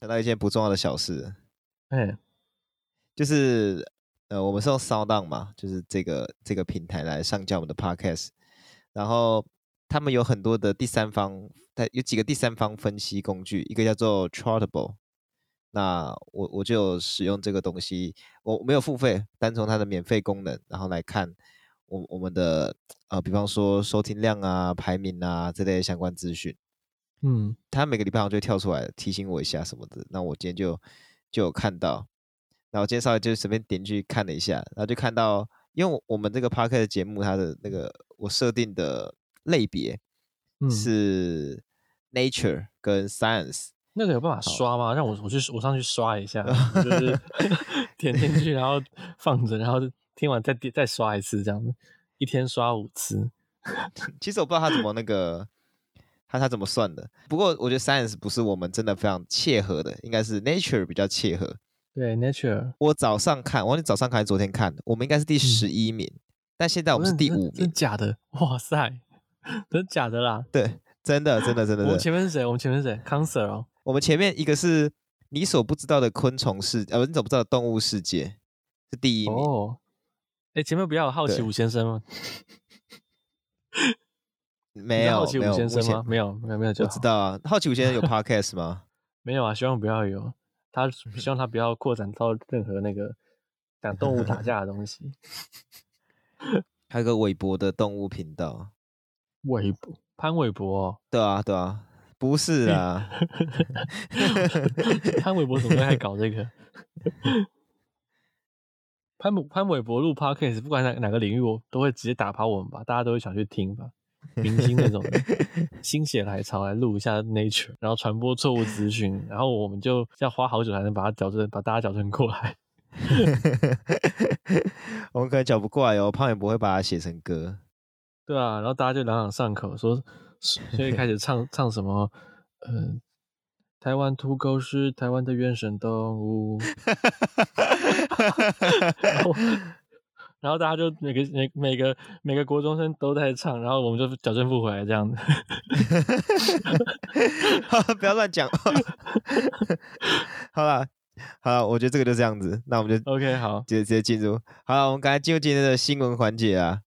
想到一件不重要的小事，哎、欸，就是呃，我们是用 SoundOn 嘛，就是这个这个平台来上架我们的 Podcast，然后他们有很多的第三方，它有几个第三方分析工具，一个叫做 Chartable，那我我就使用这个东西，我没有付费，单从它的免费功能，然后来看我我们的呃，比方说收听量啊、排名啊这类相关资讯。嗯，他每个礼拜上就会跳出来提醒我一下什么的，那我今天就就有看到，然后今天稍微就随便点进去看了一下，然后就看到，因为我们这个 Podcast 节目它的那个我设定的类别是 Nature 跟 Science，、嗯、那个有办法刷吗？让我我去我上去刷一下，就是 点进去然后放着，然后听完再点再刷一次这样子，一天刷五次。其实我不知道他怎么那个。他他怎么算的？不过我觉得 Science 不是我们真的非常切合的，应该是 Nature 比较切合。对，Nature。我早上看，我忘记早上看还是昨天看，我们应该是第十一名，嗯，但现在我们是第五名。真假的？哇塞，真假的啦？对，真的真的真的。我们前面是谁？我们前面是谁？Cancer 哦。我们前面一个是你所不知道的昆虫世，呃，你所不知道的动物世界是第一名。哦。哎，前面不要有好奇五先生吗？没有，好奇五先生吗？没有，没有，没有。我知道啊，好奇五先生有 podcast 吗？没有啊，希望不要有。他 希望他不要扩展到任何那个讲动物打架的东西。还有个韦伯的动物频道，韦伯潘玮柏、哦。对啊，对啊，不是啊。潘玮柏怎么会还搞这个？潘潘玮柏录 podcast，不管哪哪个领域，我都会直接打趴我们吧，大家都会想去听吧。明星那种心血来潮来录一下 Nature，然后传播错误资讯，然后我们就要花好久才能把它矫正，把大家矫正过来。我们可能矫不过来哦，胖也不会把它写成歌。对啊，然后大家就朗朗上口，说所以开始唱唱什么，嗯、呃，台湾土狗是台湾的原生动物。然后大家就每个每每个每个国中生都在唱，然后我们就矫正不回来这样子。不要乱讲。好了，好了，我觉得这个就这样子，那我们就 OK 好，直接直接进入。好了，我们赶快进入今天的新闻环节啊。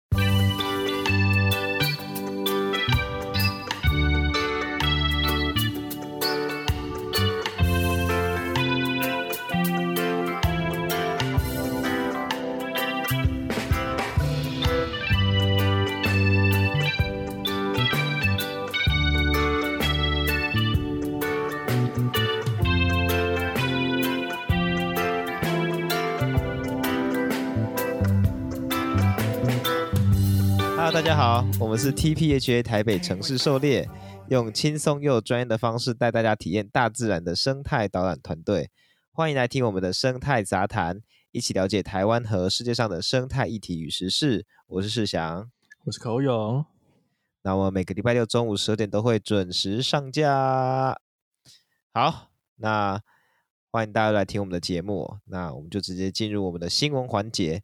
大家好，我们是 TPHA 台北城市狩猎，用轻松又专业的方式带大家体验大自然的生态导览团队。欢迎来听我们的生态杂谈，一起了解台湾和世界上的生态议题与时事。我是世祥，我是口勇。那我们每个礼拜六中午十二点都会准时上架。好，那欢迎大家来听我们的节目。那我们就直接进入我们的新闻环节。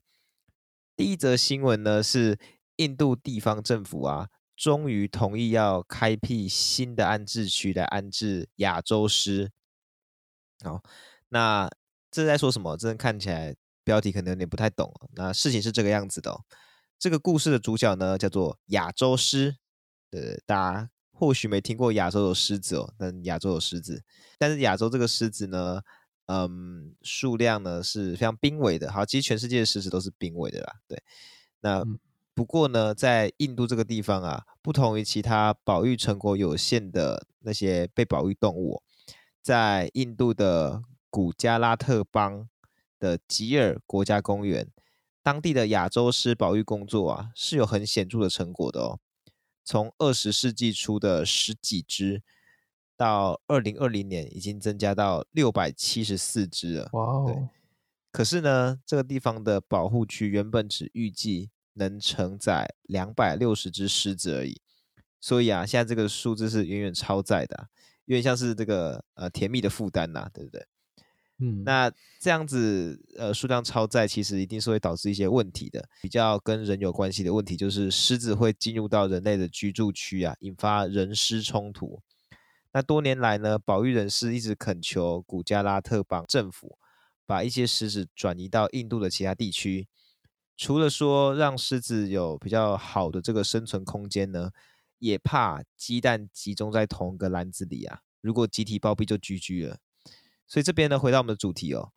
第一则新闻呢是。印度地方政府啊，终于同意要开辟新的安置区来安置亚洲狮。好，那这在说什么？这看起来标题可能有点不太懂。那事情是这个样子的哦。这个故事的主角呢，叫做亚洲狮。呃，大家或许没听过亚洲有狮子哦，但亚洲有狮子。但是亚洲这个狮子呢，嗯，数量呢是非常濒危的。好，其实全世界的狮子都是濒危的啦。对，那。嗯不过呢，在印度这个地方啊，不同于其他保育成果有限的那些被保育动物，在印度的古加拉特邦的吉尔国家公园，当地的亚洲狮保育工作啊，是有很显著的成果的哦。从二十世纪初的十几只，到二零二零年已经增加到六百七十四只了。哇哦！对。可是呢，这个地方的保护区原本只预计。能承载两百六十只狮子而已，所以啊，现在这个数字是远远超载的，有点像是这个呃甜蜜的负担呐，对不对？嗯，那这样子呃数量超载，其实一定是会导致一些问题的。比较跟人有关系的问题，就是狮子会进入到人类的居住区啊，引发人狮冲突。那多年来呢，保育人士一直恳求古加拉特邦政府把一些狮子转移到印度的其他地区，除了说让狮子有比较好的这个生存空间呢，也怕鸡蛋集中在同一个篮子里啊，如果集体暴毙就 GG 了。所以这边呢，回到我们的主题哦。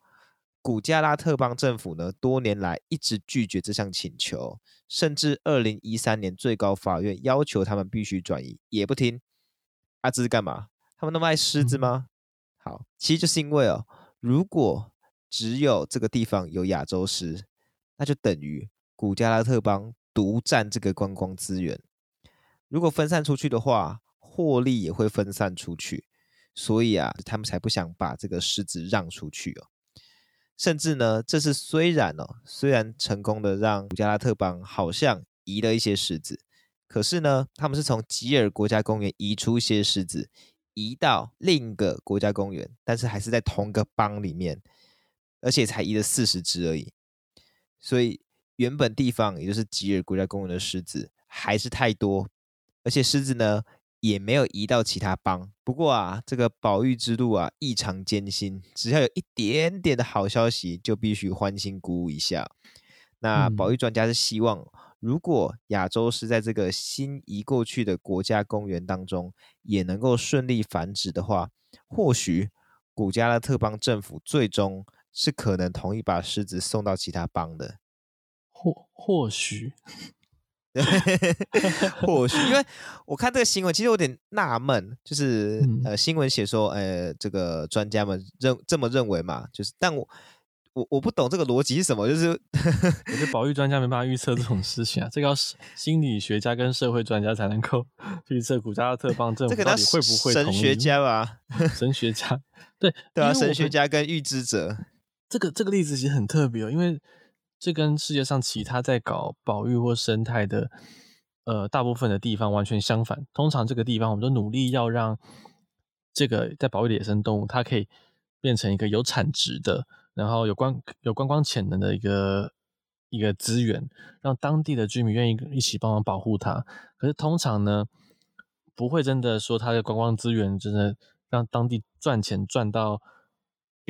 古加拉特邦政府呢，多年来一直拒绝这项请求，甚至二零一三年最高法院要求他们必须转移，也不听。啊，这是干嘛？他们那么爱狮子吗？好，其实就是因为哦，如果只有这个地方有亚洲狮，那就等于古加拉特邦独占这个观光资源。如果分散出去的话，获利也会分散出去。所以啊，他们才不想把这个狮子让出去哦。甚至呢，这是虽然哦，虽然成功的让古加拉特邦好像移了一些狮子，可是呢，他们是从吉尔国家公园移出一些狮子，移到另一个国家公园，但是还是在同个邦里面，而且才移了四十只而已。所以原本地方也就是吉尔国家公园的狮子还是太多，而且狮子呢，也没有移到其他邦，不过啊，这个保育之路啊异常艰辛，只要有一点点的好消息，就必须欢欣鼓舞一下。那保育专家是希望，如果亚洲狮在这个新移过去的国家公园当中也能够顺利繁殖的话，或许古加拉特邦政府最终是可能同意把狮子送到其他邦的。或或许。或许，因为我看这个新闻，其实有点纳闷，就是、嗯、呃，新闻写说，呃，这个专家们认这么认为嘛，就是，但我我我不懂这个逻辑是什么，就是我觉得保育专家没办法预测这种事情啊，这个要心理学家跟社会专家才能够 预测古加拉特邦政府到底会不会。神学家吧，神学家，对对啊，神学家跟预知者，这个这个例子其实很特别哦，因为。这跟世界上其他在搞保育或生态的，呃，大部分的地方完全相反。通常这个地方，我们都努力要让这个在保育的野生动物，它可以变成一个有产值的，然后有观有观光潜能的一个一个资源，让当地的居民愿意一起帮忙保护它。可是通常呢，不会真的说它的观光资源真的让当地赚钱赚到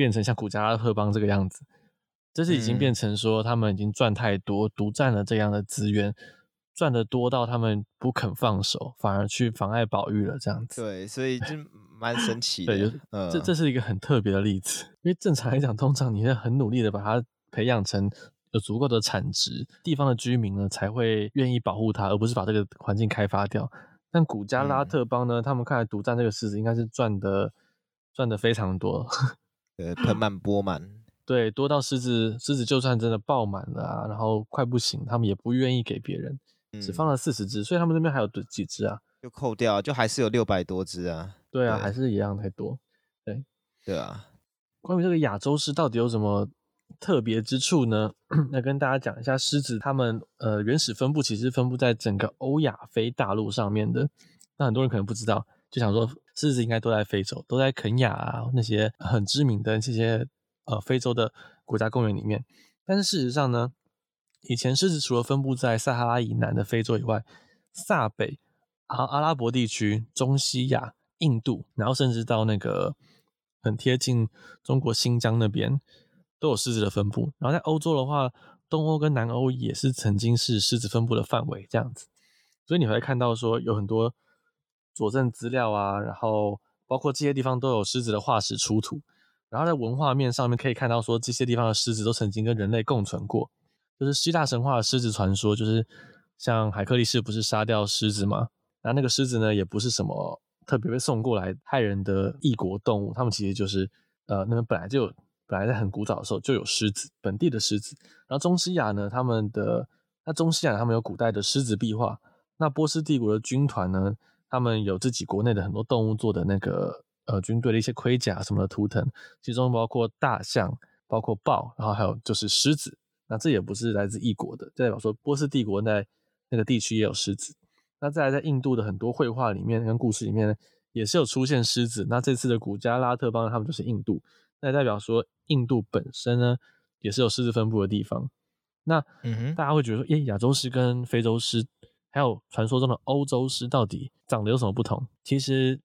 变成像古加拉特邦这个样子。这是已经变成说，他们已经赚太多，嗯、独占了这样的资源，赚得多到他们不肯放手，反而去妨碍保育了，这样子。对，所以就蛮神奇的。对，嗯、这这是一个很特别的例子。因为正常来讲，通常你会很努力的把它培养成有足够的产值，地方的居民呢才会愿意保护它，而不是把这个环境开发掉。但古加拉特邦呢，嗯、他们看来独占这个狮子，应该是赚的赚的非常多，对，盆满钵满。对，多到狮子，狮子就算真的爆满了啊，然后快不行，他们也不愿意给别人，只放了四十只，所以他们那边还有几只啊？就扣掉，就还是有六百多只啊。对啊，对还是一样太多。对，对啊。关于这个亚洲狮到底有什么特别之处呢？那跟大家讲一下，狮子它们呃原始分布其实分布在整个欧亚非大陆上面的。那很多人可能不知道，就想说狮子应该都在非洲，都在肯亚啊那些很知名的这些。呃，非洲的国家公园里面，但是事实上呢，以前狮子除了分布在撒哈拉以南的非洲以外，萨北、阿阿拉伯地区、中西亚、印度，然后甚至到那个很贴近中国新疆那边，都有狮子的分布。然后在欧洲的话，东欧跟南欧也是曾经是狮子分布的范围，这样子。所以你会看到说有很多佐证资料啊，然后包括这些地方都有狮子的化石出土。然后在文化面上面可以看到，说这些地方的狮子都曾经跟人类共存过。就是希腊神话的狮子传说，就是像海克力士不是杀掉狮子吗？然后那个狮子呢，也不是什么特别被送过来害人的异国动物，他们其实就是呃，那边本来就有，本来在很古早的时候就有狮子，本地的狮子。然后中西亚呢，他们的那中西亚他们有古代的狮子壁画。那波斯帝国的军团呢，他们有自己国内的很多动物做的那个。呃，军队的一些盔甲什么的图腾，其中包括大象，包括豹，然后还有就是狮子。那这也不是来自异国的，代表说波斯帝国在那个地区也有狮子。那再来，在印度的很多绘画里面跟故事里面呢，也是有出现狮子。那这次的古加拉特邦他们就是印度，那也代表说印度本身呢也是有狮子分布的地方。那嗯哼，大家会觉得说，诶，亚洲狮跟非洲狮，还有传说中的欧洲狮，到底长得有什么不同？其实。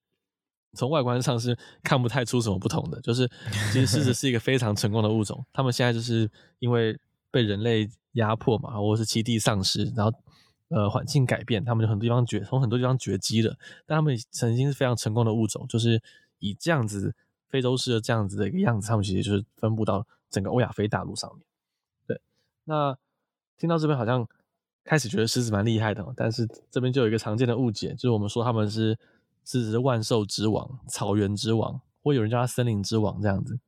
从外观上是看不太出什么不同的。就是其实狮子是一个非常成功的物种，他们现在就是因为被人类压迫嘛，或者是栖地丧失，然后呃环境改变，他们就很多地方绝从很多地方绝迹了。但他们曾经是非常成功的物种，就是以这样子非洲狮的这样子的一个样子，他们其实就是分布到整个欧亚非大陆上面。对，那听到这边好像。开始觉得狮子蛮厉害的，但是这边就有一个常见的误解，就是我们说他们是狮子是万兽之王、草原之王，或有人叫它森林之王这样子。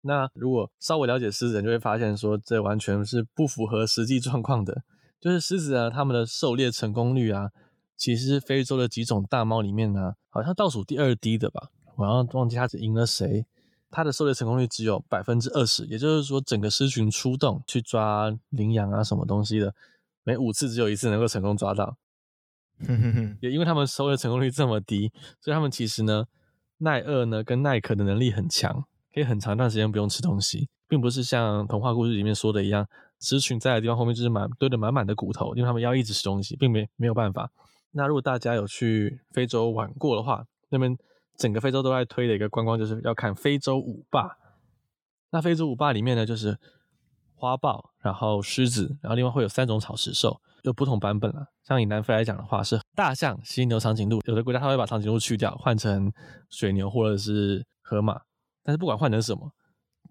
那如果稍微了解狮子人，就会发现说这完全是不符合实际状况的。就是狮子啊，他们的狩猎成功率啊，其实是非洲的几种大猫里面呢，好像倒数第二低的吧。我好像忘记它只赢了谁，它的狩猎成功率只有百分之二十，也就是说整个狮群出动去抓羚羊啊什么东西的。每五次只有一次能够成功抓到，也因为他们狩猎成功率这么低，所以他们其实呢耐饿呢跟耐渴的能力很强，可以很长一段时间不用吃东西，并不是像童话故事里面说的一样，狮群在的地方后面就是满堆的满满的骨头，因为他们要一直吃东西，并没没有办法。那如果大家有去非洲玩过的话，那边整个非洲都在推的一个观光就是要看非洲舞霸。那非洲舞霸里面呢就是。花豹，然后狮子，然后另外会有三种草食兽，有不同版本了。像以南非来讲的话，是大象、犀牛、长颈鹿。有的国家它会把长颈鹿去掉，换成水牛或者是河马。但是不管换成什么，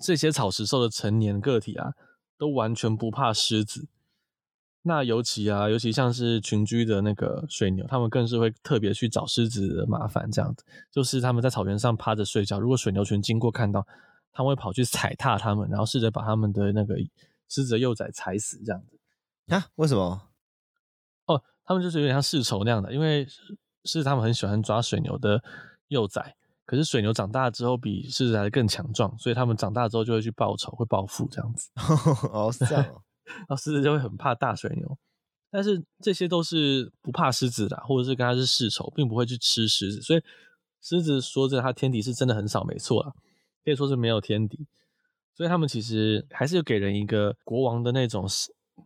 这些草食兽的成年个体啊，都完全不怕狮子。那尤其啊，尤其像是群居的那个水牛，他们更是会特别去找狮子的麻烦。这样子，就是他们在草原上趴着睡觉，如果水牛群经过看到。他们会跑去踩踏他们，然后试着把他们的那个狮子的幼崽踩死，这样子啊？为什么？哦，他们就是有点像世仇那样的，因为狮子他们很喜欢抓水牛的幼崽，可是水牛长大之后比狮子还更强壮，所以他们长大之后就会去报仇，会报复这样子。哦，是这样哦。然后狮子就会很怕大水牛，但是这些都是不怕狮子的，或者是跟他是世仇，并不会去吃狮子，所以狮子说这他天敌是真的很少，没错啦。可以说是没有天敌，所以他们其实还是给人一个国王的那种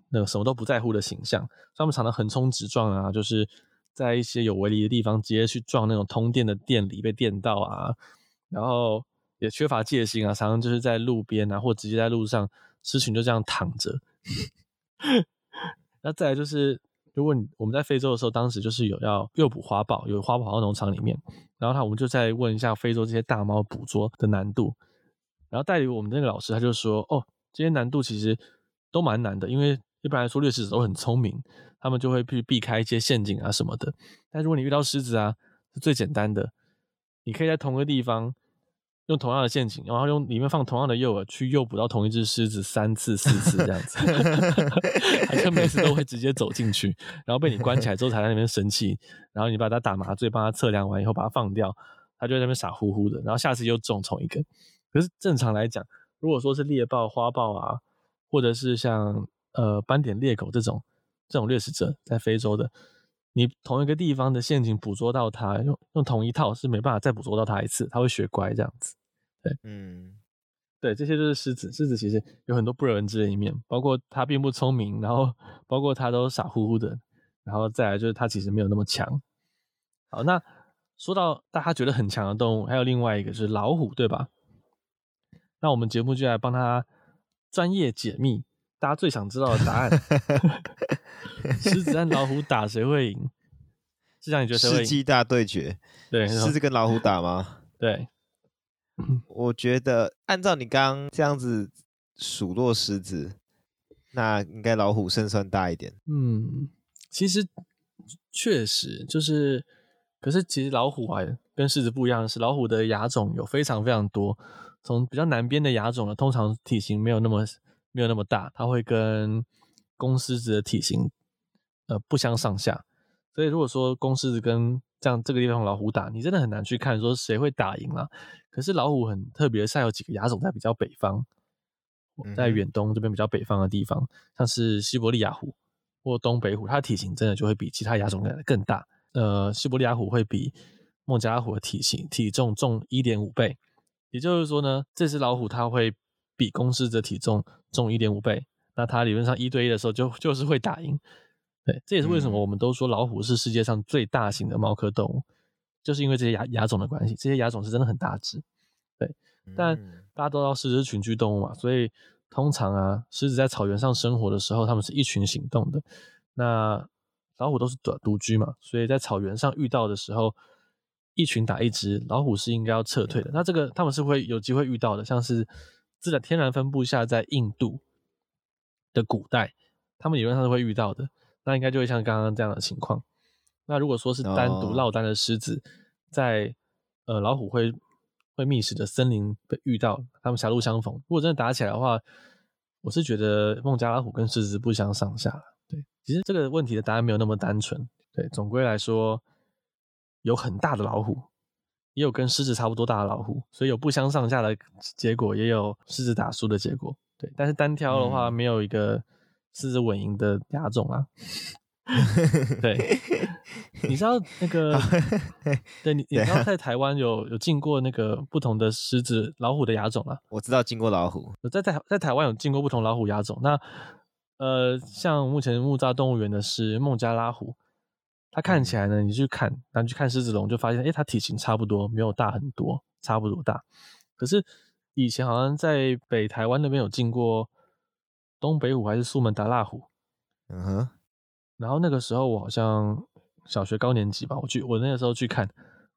那个什么都不在乎的形象。他们常常横冲直撞啊，就是在一些有围篱的地方直接去撞那种通电的电缆，被电到啊，然后也缺乏戒心啊，常常就是在路边啊，或直接在路上，狮群就这样躺着。那再来就是，如果我们在非洲的时候，当时就是有要诱捕花豹，有花豹跑到农场里面。然后他，我们就再问一下非洲这些大猫捕捉的难度。然后带领我们那个老师他就说：“哦，这些难度其实都蛮难的，因为一般来说掠食者都很聪明，他们就会去避开一些陷阱啊什么的。但如果你遇到狮子啊，是最简单的，你可以在同个地方。”用同样的陷阱，然后用里面放同样的诱饵去诱捕到同一只狮子三次、四次这样子，而且每次都会直接走进去，然后被你关起来之后才在那边生气，然后你把它打麻醉，帮它测量完以后把它放掉，它就在那边傻乎乎的，然后下次又中虫一个。可是正常来讲，如果说是猎豹、花豹啊，或者是像呃斑点猎狗这种这种掠食者，在非洲的，你同一个地方的陷阱捕捉到它，用用同一套是没办法再捕捉到它一次，它会学乖这样子。对，嗯，对，这些就是狮子。狮子其实有很多不为人知的一面，包括它并不聪明，然后包括它都傻乎乎的，然后再来就是它其实没有那么强。好，那说到大家觉得很强的动物，还有另外一个是老虎，对吧？那我们节目就来帮他专业解密大家最想知道的答案。狮子和老虎打谁会赢？是这样你觉得谁会赢？世纪大对决，对，狮子跟老虎打吗？对，我觉得按照你刚刚这样子数落狮子，那应该老虎胜算大一点。嗯，其实确实就是，可是其实老虎啊跟狮子不一样的是，老虎的亚种有非常非常多，从比较南边的亚种呢，通常体型没有那么没有那么大，它会跟公狮子的体型，呃，不相上下。所以如果说公狮子跟这样这个地方老虎打，你真的很难去看说谁会打赢啦。可是老虎很特别，像有几个亚种在比较北方，在远东这边比较北方的地方，像是西伯利亚虎或东北虎，它的体型真的就会比其他亚种更大。呃，西伯利亚虎会比孟加拉虎的体型体重重一点五倍，也就是说呢，这只老虎它会比公狮子的体重重一点五倍。那它理论上一对一的时候就就是会打赢，对，这也是为什么我们都说老虎是世界上最大型的猫科动物，就是因为这些亚亚种的关系，这些亚种是真的很大只，对。但大家都知道狮子是群居动物嘛，所以通常啊，狮子在草原上生活的时候，它们是一群行动的。那老虎都是独独居嘛，所以在草原上遇到的时候，一群打一只，老虎是应该要撤退的。那这个他们是会有机会遇到的，像是自然天然分布下在印度的古代，他们理论上是会遇到的。那应该就会像刚刚这样的情况。那如果说是单独落单的狮子，在呃老虎会会觅食的森林被遇到，他们狭路相逢，如果真的打起来的话，我是觉得孟加拉虎跟狮子不相上下。对，其实这个问题的答案没有那么单纯。对，总归来说，有很大的老虎，也有跟狮子差不多大的老虎，所以有不相上下的结果，也有狮子打输的结果。对，但是单挑的话，没有一个狮子稳赢的亚种啊。对，你知道那个？对，你 你知道在台湾有有进过那个不同的狮子、老虎的亚种啊？我知道进过老虎，在在在台湾有进过不同老虎亚种。那呃，像目前木栅动物园的是孟加拉虎，它看起来呢，你去看，然后去看狮子笼，就发现，哎、欸，它体型差不多，没有大很多，差不多大。可是以前好像在北台湾那边有进过东北虎还是苏门答腊虎？嗯哼。然后那个时候我好像小学高年级吧，我去我那个时候去看，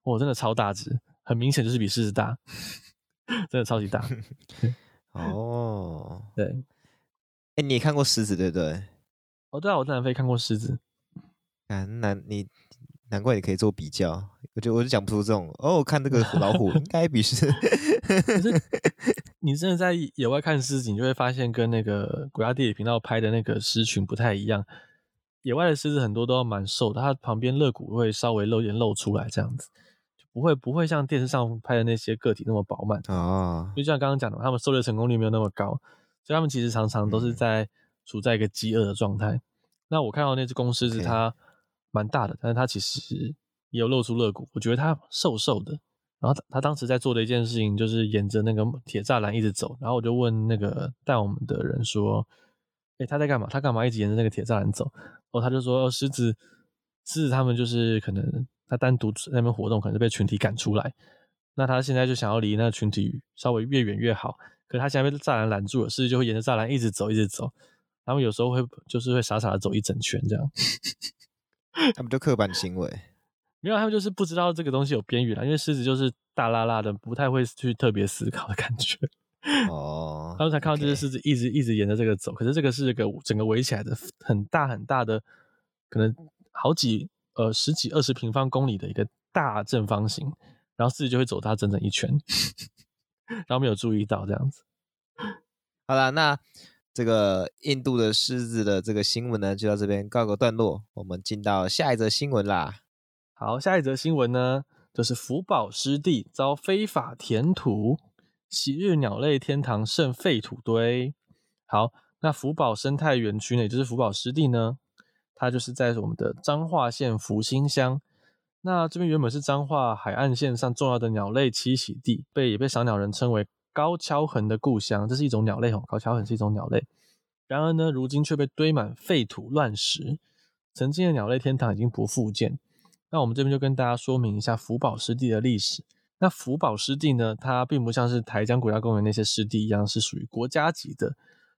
我真的超大只，很明显就是比狮子大，真的超级大。哦，对，哎，你也看过狮子对不对？哦，对啊，我在南非看过狮子。啊，难你难怪你可以做比较，我就我就讲不出这种哦，看这个老虎应该比狮子。可是 你真的在野外看狮子，你就会发现跟那个国家地理频道拍的那个狮群不太一样。野外的狮子很多都要蛮瘦的，它旁边肋骨会稍微露一点露出来，这样子就不会不会像电视上拍的那些个体那么饱满啊。就像刚刚讲的，他们狩猎成功率没有那么高，所以他们其实常常都是在处在一个饥饿的状态。嗯、那我看到那只公狮子，它蛮大的但是他其实也有露出肋骨，我觉得他瘦瘦的。然后他他当时在做的一件事情就是沿着那个铁栅栏一直走，然后我就问那个带我们的人说：“诶，他在干嘛？他干嘛一直沿着那个铁栅栏走？”哦，他就说，狮子，狮子他们就是可能他单独那边活动，可能是被群体赶出来。那他现在就想要离那个群体稍微越远越好。可是他现在被栅栏拦住了，狮子就会沿着栅栏一直走，一直走。他们有时候会就是会傻傻的走一整圈这样。他们就刻板行为，没有，他们就是不知道这个东西有边缘了，因为狮子就是大拉拉的，不太会去特别思考的感觉。哦，他们才看到这只狮子一直一直沿着这个走，可是这个是一个整个围起来的很大很大的，可能好几呃十几二十平方公里的一个大正方形，然后狮子就会走它整整一圈，然后没有注意到这样子。好了，那这个印度的狮子的这个新闻呢，就到这边告个段落，我们进到下一则新闻啦。好，下一则新闻呢，就是福宝湿地遭非法填土。昔日鸟类天堂剩废土堆。好，那福宝生态园区呢，也就是福宝湿地呢，它就是在我们的彰化县福兴乡。那这边原本是彰化海岸线上重要的鸟类栖息地，被也被赏鸟人称为高跷痕的故乡。这是一种鸟类哦，高跷痕是一种鸟类。然而呢，如今却被堆满废土乱石，曾经的鸟类天堂已经不复见。那我们这边就跟大家说明一下福宝湿地的历史。那福宝湿地呢，它并不像是台江国家公园那些湿地一样是属于国家级的。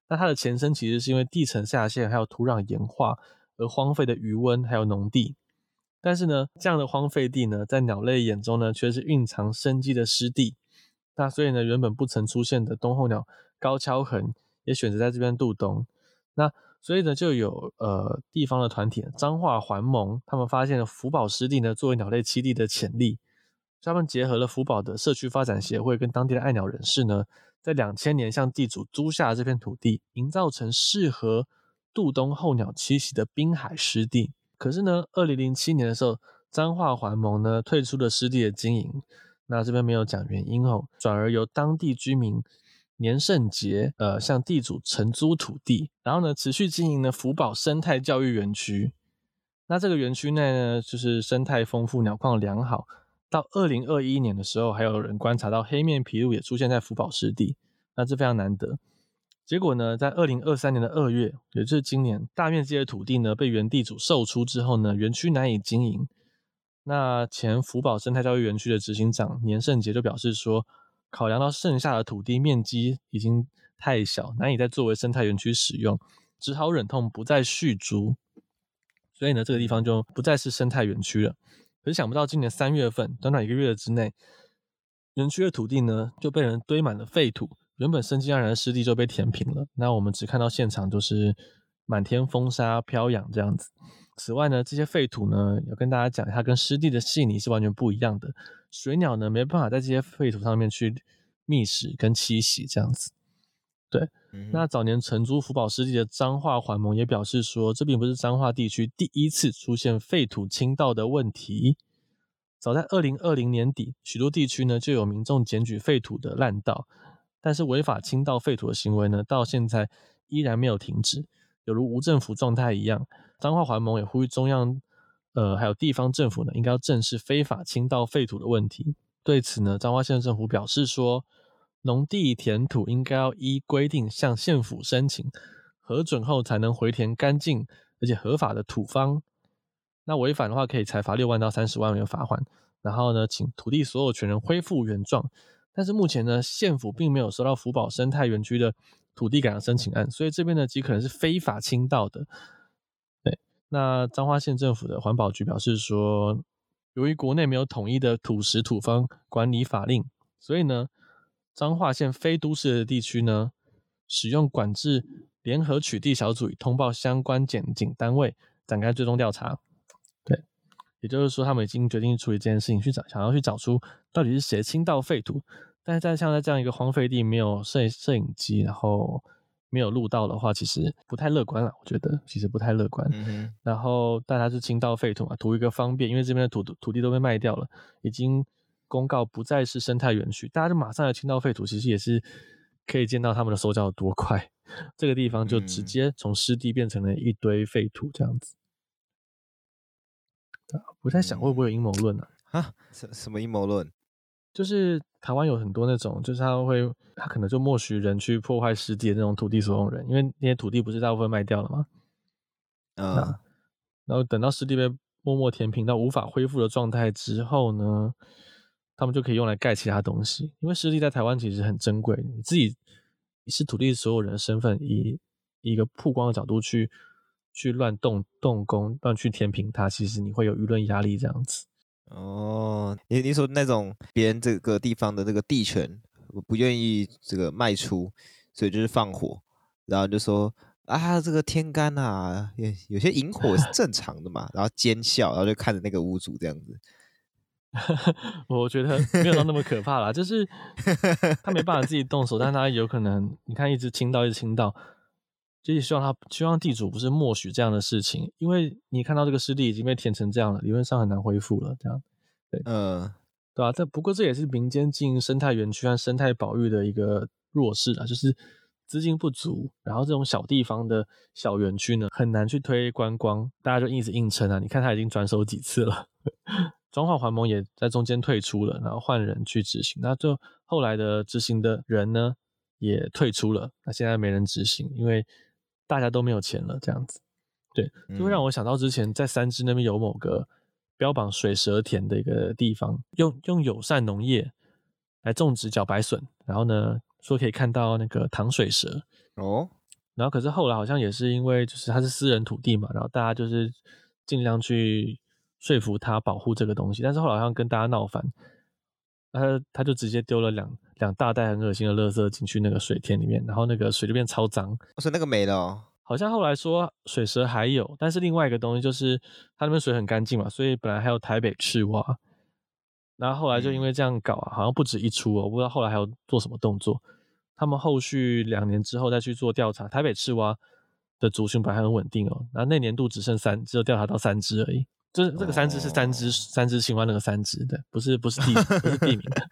那它的前身其实是因为地层下陷还有土壤盐化而荒废的余温还有农地。但是呢，这样的荒废地呢，在鸟类眼中呢，却是蕴藏生机的湿地。那所以呢，原本不曾出现的冬候鸟高跷鴴也选择在这边度冬。那所以呢，就有呃地方的团体彰化环盟，他们发现了福宝湿地呢，作为鸟类栖地的潜力。他们结合了福宝的社区发展协会跟当地的爱鸟人士呢，在两千年向地主租下这片土地，营造成适合渡冬候鸟栖息的滨海湿地。可是呢，二零零七年的时候，彰化环盟呢退出了湿地的经营，那这边没有讲原因哦，转而由当地居民年胜杰呃向地主承租土地，然后呢持续经营呢福宝生态教育园区。那这个园区内呢，就是生态丰富，鸟况良好。到二零二一年的时候，还有人观察到黑面琵鹭也出现在福宝湿地，那这非常难得。结果呢，在二零二三年的二月，也就是今年，大面积的土地呢被原地主售出之后呢，园区难以经营。那前福宝生态教育园区的执行长年胜杰就表示说，考量到剩下的土地面积已经太小，难以再作为生态园区使用，只好忍痛不再续租。所以呢，这个地方就不再是生态园区了。可是想不到，今年三月份，短短一个月之内，园区的土地呢就被人堆满了废土，原本生机盎然的湿地就被填平了。那我们只看到现场就是满天风沙飘扬这样子。此外呢，这些废土呢，要跟大家讲，它跟湿地的细泥是完全不一样的。水鸟呢，没办法在这些废土上面去觅食跟栖息这样子。对，嗯、那早年承租福宝湿地的彰化环盟也表示说，这并不是彰化地区第一次出现废土倾倒的问题。早在二零二零年底，许多地区呢就有民众检举废土的滥倒，但是违法倾倒废土的行为呢，到现在依然没有停止，有如无政府状态一样。彰化环盟也呼吁中央，呃，还有地方政府呢，应该要正视非法倾倒废土的问题。对此呢，彰化县政府表示说。农地填土应该要依规定向县府申请核准后，才能回填干净而且合法的土方。那违反的话，可以裁罚六万到三十万元罚款。然后呢，请土地所有权人恢复原状。但是目前呢，县府并没有收到福宝生态园区的土地改良申请案，所以这边呢极可能是非法倾倒的。对，那彰化县政府的环保局表示说，由于国内没有统一的土石土方管理法令，所以呢。彰化县非都市的地区呢，使用管制联合取缔小组已通报相关检警单位展开追踪调查。对，也就是说，他们已经决定处理这件事情，去找想要去找出到底是谁倾倒废土。但是在像在这样一个荒废地，没有摄摄影机，然后没有录到的话，其实不太乐观了。我觉得其实不太乐观。嗯、哼然后大家是倾倒废土嘛，图一个方便，因为这边的土土地都被卖掉了，已经。公告不再是生态园区，大家就马上来倾倒废土，其实也是可以见到他们的手脚有多快。这个地方就直接从湿地变成了一堆废土这样子。嗯、我在想会不会有阴谋论呢？啊，什什么阴谋论？就是台湾有很多那种，就是他会他可能就默许人去破坏湿地的那种土地所有人，因为那些土地不是大部分卖掉了吗？嗯，然后等到湿地被默默填平到无法恢复的状态之后呢？他们就可以用来盖其他东西，因为湿地在台湾其实很珍贵。你自己是土地所有人的身份，以一个曝光的角度去去乱动动工，乱去填平它，其实你会有舆论压力这样子。哦，你你说那种别人这个地方的这个地权我不愿意这个卖出，所以就是放火，然后就说啊，这个天干啊，有有些引火是正常的嘛，然后奸笑，然后就看着那个屋主这样子。我觉得没有到那么可怕啦，就是 他没办法自己动手，但他有可能，你看一直倾倒，一直倾倒，就是希望他希望地主不是默许这样的事情，因为你看到这个湿地已经被填成这样了，理论上很难恢复了，这样，对，嗯，对啊？这不过这也是民间经营生态园区和生态保育的一个弱势啊，就是资金不足，然后这种小地方的小园区呢，很难去推观光，大家就一直硬撑啊，你看他已经转手几次了。彰化环盟也在中间退出了，然后换人去执行。那就后来的执行的人呢，也退出了。那现在没人执行，因为大家都没有钱了，这样子。对，就会让我想到之前在三芝那边有某个标榜水蛇田的一个地方，用用友善农业来种植茭白笋，然后呢说可以看到那个糖水蛇哦。然后可是后来好像也是因为就是它是私人土地嘛，然后大家就是尽量去。说服他保护这个东西，但是后来好像跟大家闹翻，他他就直接丢了两两大袋很恶心的垃圾进去那个水田里面，然后那个水就变超脏。所以那个没了哦。好像后来说水蛇还有，但是另外一个东西就是它那边水很干净嘛，所以本来还有台北赤蛙，然后后来就因为这样搞啊，好像不止一出哦，我不知道后来还有做什么动作。他们后续两年之后再去做调查，台北赤蛙的族群本来很稳定哦，然后那年度只剩三，只有调查到三只而已。就是这个三只是三只、oh. 三只青蛙那个三只的，不是不是地不是地名的。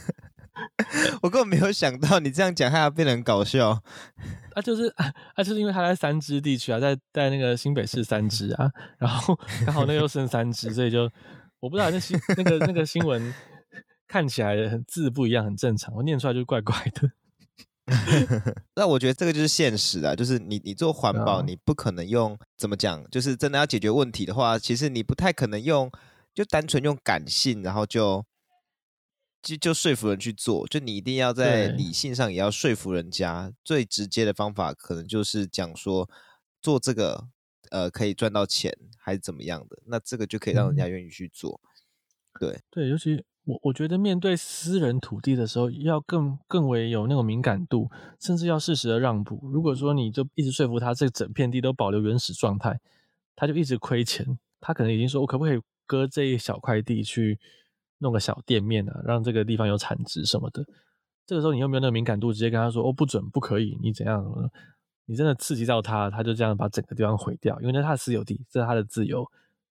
我根本没有想到你这样讲，它变得很搞笑。啊，就是啊，就是因为它在三芝地区啊，在在那个新北市三芝啊，然后 刚好那又剩三只，所以就我不知道那新那个那个新闻看起来字不一样，很正常，我念出来就怪怪的。那我觉得这个就是现实啊，就是你你做环保，你不可能用怎么讲，就是真的要解决问题的话，其实你不太可能用就单纯用感性，然后就就就说服人去做，就你一定要在理性上也要说服人家。最直接的方法可能就是讲说做这个呃可以赚到钱还是怎么样的，那这个就可以让人家愿意去做。嗯、对对，尤其。我我觉得面对私人土地的时候，要更更为有那种敏感度，甚至要适时的让步。如果说你就一直说服他，这整片地都保留原始状态，他就一直亏钱。他可能已经说，我可不可以割这一小块地去弄个小店面啊，让这个地方有产值什么的。这个时候你又没有那个敏感度，直接跟他说，哦，不准，不可以，你怎样什么？你真的刺激到他，他就这样把整个地方毁掉，因为那是他的私有地，这是他的自由，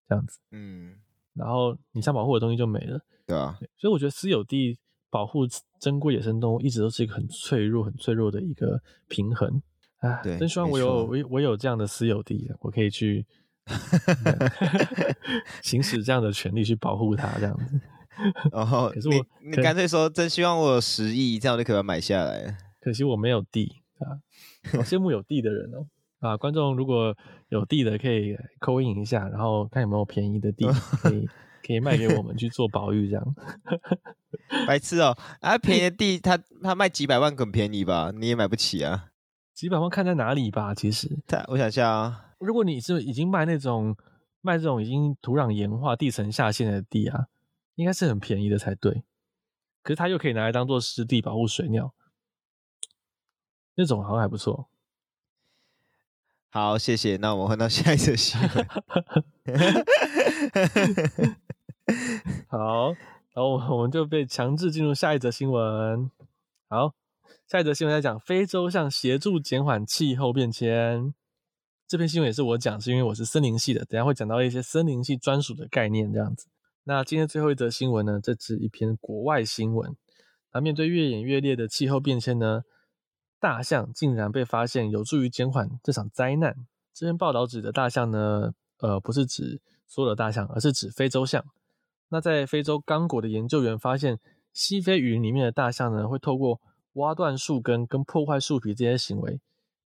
这样子。嗯。然后你想保护的东西就没了。对啊对，所以我觉得私有地保护珍贵野生动物一直都是一个很脆弱、很脆弱的一个平衡。啊，对，真希望我有我我有这样的私有地，我可以去 行使这样的权利去保护它，这样子。然后，可是我你，你干脆说，真希望我有十亿，这样就可以买下来。可惜我没有地啊，好羡慕有地的人哦。啊，观众如果有地的，可以 call in 一下，然后看有没有便宜的地可以。可以卖给我们去做保育，这样 白痴哦、喔！啊，便宜的 地，他他卖几百万很便宜吧？你也买不起啊？几百万看在哪里吧？其实，我想下啊，如果你是已经卖那种卖这种已经土壤盐化、地层下陷的地啊，应该是很便宜的才对。可是它又可以拿来当做湿地保护水鸟，那种好像还不错。好，谢谢。那我们换到下一则新闻。好，然后我们就被强制进入下一则新闻。好，下一则新闻在讲非洲象协助减缓气候变迁。这篇新闻也是我讲，是因为我是森林系的，等下会讲到一些森林系专属的概念这样子。那今天最后一则新闻呢，这是一篇国外新闻。那面对越演越烈的气候变迁呢，大象竟然被发现有助于减缓这场灾难。这篇报道指的大象呢，呃，不是指所有的大象，而是指非洲象。那在非洲刚果的研究员发现，西非雨林里面的大象呢，会透过挖断树根跟破坏树皮这些行为，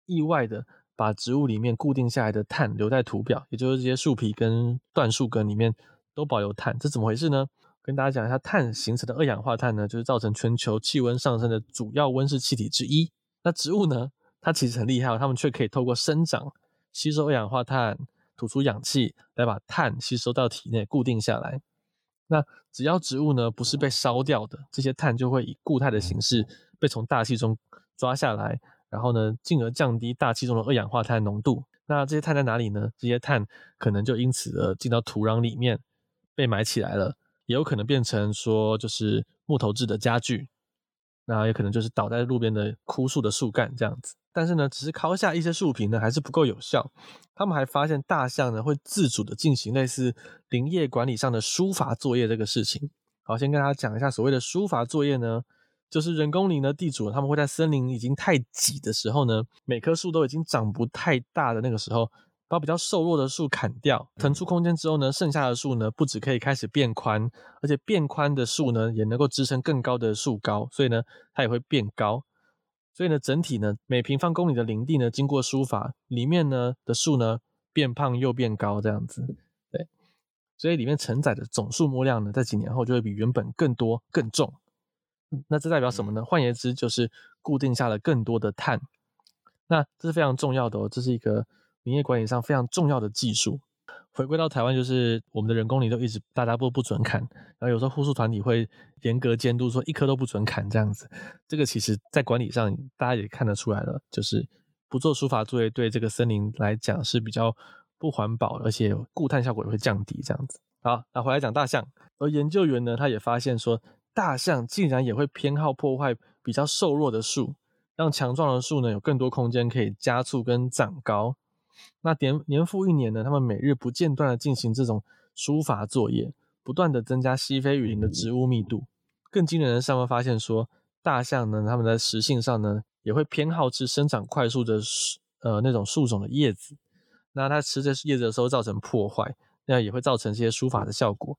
意外的把植物里面固定下来的碳留在土表，也就是这些树皮跟断树根里面都保有碳。这怎么回事呢？跟大家讲一下，碳形成的二氧化碳呢，就是造成全球气温上升的主要温室气体之一。那植物呢？它其实很厉害，它们却可以透过生长吸收二氧化碳，吐出氧气，来把碳吸收到体内，固定下来。那只要植物呢不是被烧掉的，这些碳就会以固态的形式被从大气中抓下来，然后呢，进而降低大气中的二氧化碳浓度。那这些碳在哪里呢？这些碳可能就因此而进到土壤里面，被埋起来了，也有可能变成说就是木头制的家具。那也可能就是倒在路边的枯树的树干这样子，但是呢，只是敲下一些树皮呢，还是不够有效。他们还发现大象呢会自主的进行类似林业管理上的疏伐作业这个事情。好，先跟大家讲一下所谓的疏伐作业呢，就是人工林的地主他们会在森林已经太挤的时候呢，每棵树都已经长不太大的那个时候。把比较瘦弱的树砍掉，腾出空间之后呢，剩下的树呢，不只可以开始变宽，而且变宽的树呢，也能够支撑更高的树高，所以呢，它也会变高。所以呢，整体呢，每平方公里的林地呢，经过疏伐，里面呢的树呢，变胖又变高，这样子。对，所以里面承载的总树木量呢，在几年后就会比原本更多更重。那这代表什么呢？换言之，就是固定下了更多的碳。那这是非常重要的哦，这是一个。林业管理上非常重要的技术，回归到台湾，就是我们的人工林都一直大家都不准砍，然后有时候护树团体会严格监督，说一棵都不准砍这样子。这个其实在管理上大家也看得出来了，就是不做疏伐作业对这个森林来讲是比较不环保，而且固碳效果也会降低这样子。好，那回来讲大象，而研究员呢，他也发现说，大象竟然也会偏好破坏比较瘦弱的树，让强壮的树呢有更多空间可以加速跟长高。那年年复一年呢，他们每日不间断的进行这种疏伐作业，不断的增加西非雨林的植物密度。更惊人的是，他们发现说，大象呢，它们在食性上呢，也会偏好吃生长快速的呃那种树种的叶子。那它吃这些叶子的时候造成破坏，那也会造成这些疏伐的效果。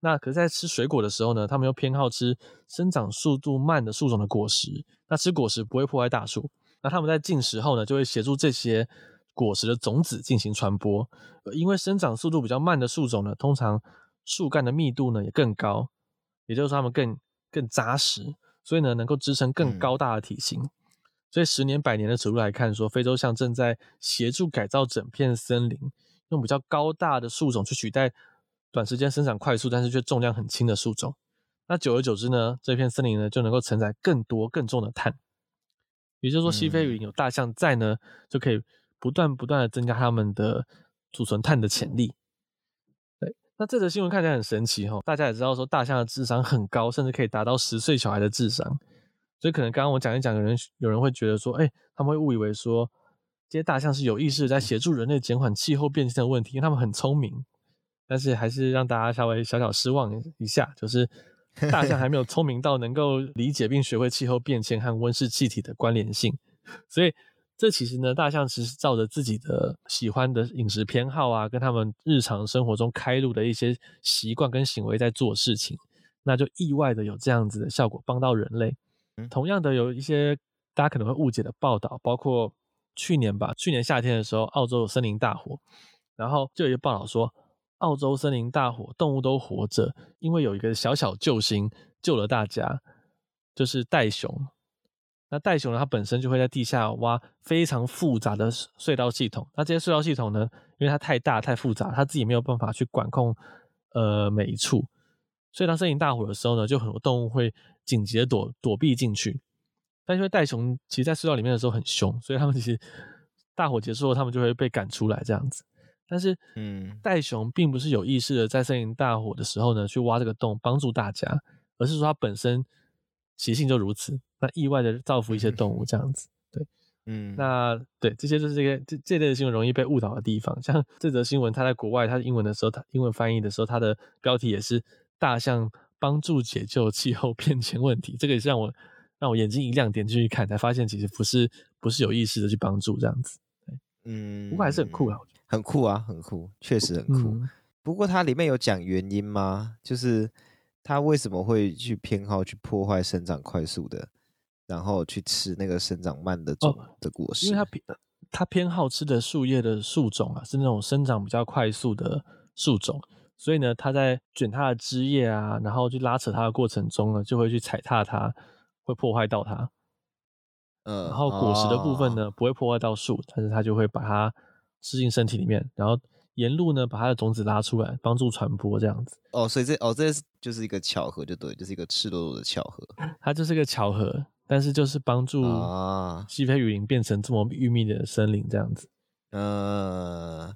那可是，在吃水果的时候呢，他们又偏好吃生长速度慢的树种的果实。那吃果实不会破坏大树。那他们在进食后呢，就会协助这些果实的种子进行传播。因为生长速度比较慢的树种呢，通常树干的密度呢也更高，也就是说它们更更扎实，所以呢能够支撑更高大的体型。嗯、所以十年百年的尺度来看说，说非洲象正在协助改造整片森林，用比较高大的树种去取代。短时间生长快速，但是却重量很轻的树种，那久而久之呢，这片森林呢就能够承载更多更重的碳。也就是说，西非雨林有大象在呢，嗯、就可以不断不断的增加他们的储存碳的潜力。对，那这则新闻看起来很神奇哈，大家也知道说大象的智商很高，甚至可以达到十岁小孩的智商。所以可能刚刚我讲一讲，有人有人会觉得说，哎、欸，他们会误以为说这些大象是有意识在协助人类减缓气候变迁的问题，因为他们很聪明。但是还是让大家稍微小小失望一下，就是大象还没有 聪明到能够理解并学会气候变迁和温室气体的关联性，所以这其实呢，大象其实照着自己的喜欢的饮食偏好啊，跟他们日常生活中开路的一些习惯跟行为在做事情，那就意外的有这样子的效果，帮到人类。同样的，有一些大家可能会误解的报道，包括去年吧，去年夏天的时候，澳洲有森林大火，然后就有一个报道说。澳洲森林大火，动物都活着，因为有一个小小救星救了大家，就是袋熊。那袋熊呢，它本身就会在地下挖非常复杂的隧道系统。那这些隧道系统呢，因为它太大太复杂，它自己没有办法去管控，呃，每一处。所以当森林大火的时候呢，就很多动物会紧急的躲躲避进去。但因为袋熊其实，在隧道里面的时候很凶，所以他们其实大火结束后，他们就会被赶出来这样子。但是，嗯，袋熊并不是有意识的在森林大火的时候呢，去挖这个洞帮助大家，而是说它本身习性就如此，那意外的造福一些动物 这样子，对，嗯，那对，这些就是这个这这类的新闻容易被误导的地方。像 这则新闻，它在国外，它英文的时候，它英文翻译的时候，它的标题也是“大象帮助解救气候变迁问题”，这个也是让我让我眼睛一亮，点进去看，才发现其实不是不是有意识的去帮助这样子，对，嗯，不过还是很酷啊。很酷啊，很酷，确实很酷。嗯、不过它里面有讲原因吗？就是它为什么会去偏好去破坏生长快速的，然后去吃那个生长慢的种、哦、的果实？因为它偏它偏好吃的树叶的树种啊，是那种生长比较快速的树种，所以呢，它在卷它的枝叶啊，然后去拉扯它的过程中呢，就会去踩踏它，会破坏到它。嗯，然后果实的部分呢，哦、不会破坏到树，但是它就会把它。吃进身体里面，然后沿路呢把它的种子拉出来，帮助传播这样子。哦，所以这哦，这是就是一个巧合，就对，就是一个赤裸裸的巧合。它就是个巧合，但是就是帮助啊西非雨林变成这么郁密的森林这样子。嗯，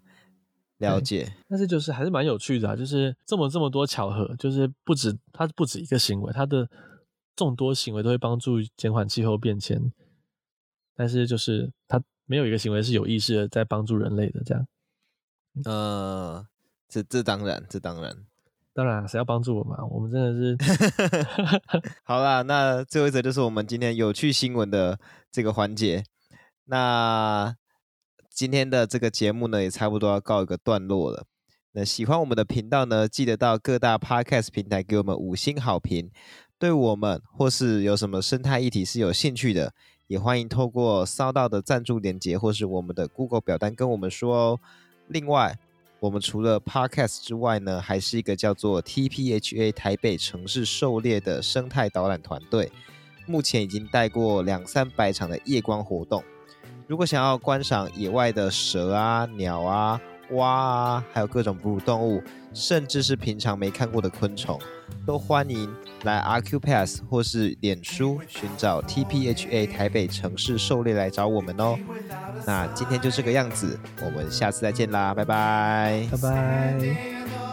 了解。但是就是还是蛮有趣的啊，就是这么这么多巧合，就是不止它不止一个行为，它的众多行为都会帮助减缓气候变迁，但是就是它。没有一个行为是有意识的在帮助人类的，这样。呃，这这当然，这当然，当然，谁要帮助我们？我们真的是。好啦，那最后一则就是我们今天有趣新闻的这个环节。那今天的这个节目呢，也差不多要告一个段落了。那喜欢我们的频道呢，记得到各大 Podcast 平台给我们五星好评。对我们或是有什么生态议题是有兴趣的。也欢迎透过 SoundOn 的赞助连接，或是我们的 Google 表单跟我们说哦。另外，我们除了 Podcast 之外呢，还是一个叫做 TPHA 台北城市狩猎的生态导览团队，目前已经带过两三百场的夜光活动。如果想要观赏野外的蛇啊、鸟啊、蛙啊，还有各种哺乳动物，甚至是平常没看过的昆虫，都欢迎。来 RQ Pass 或是脸书寻找 TPHA 台北城市狩猎来找我们哦。那今天就这个样子，我们下次再见啦，拜拜，拜拜。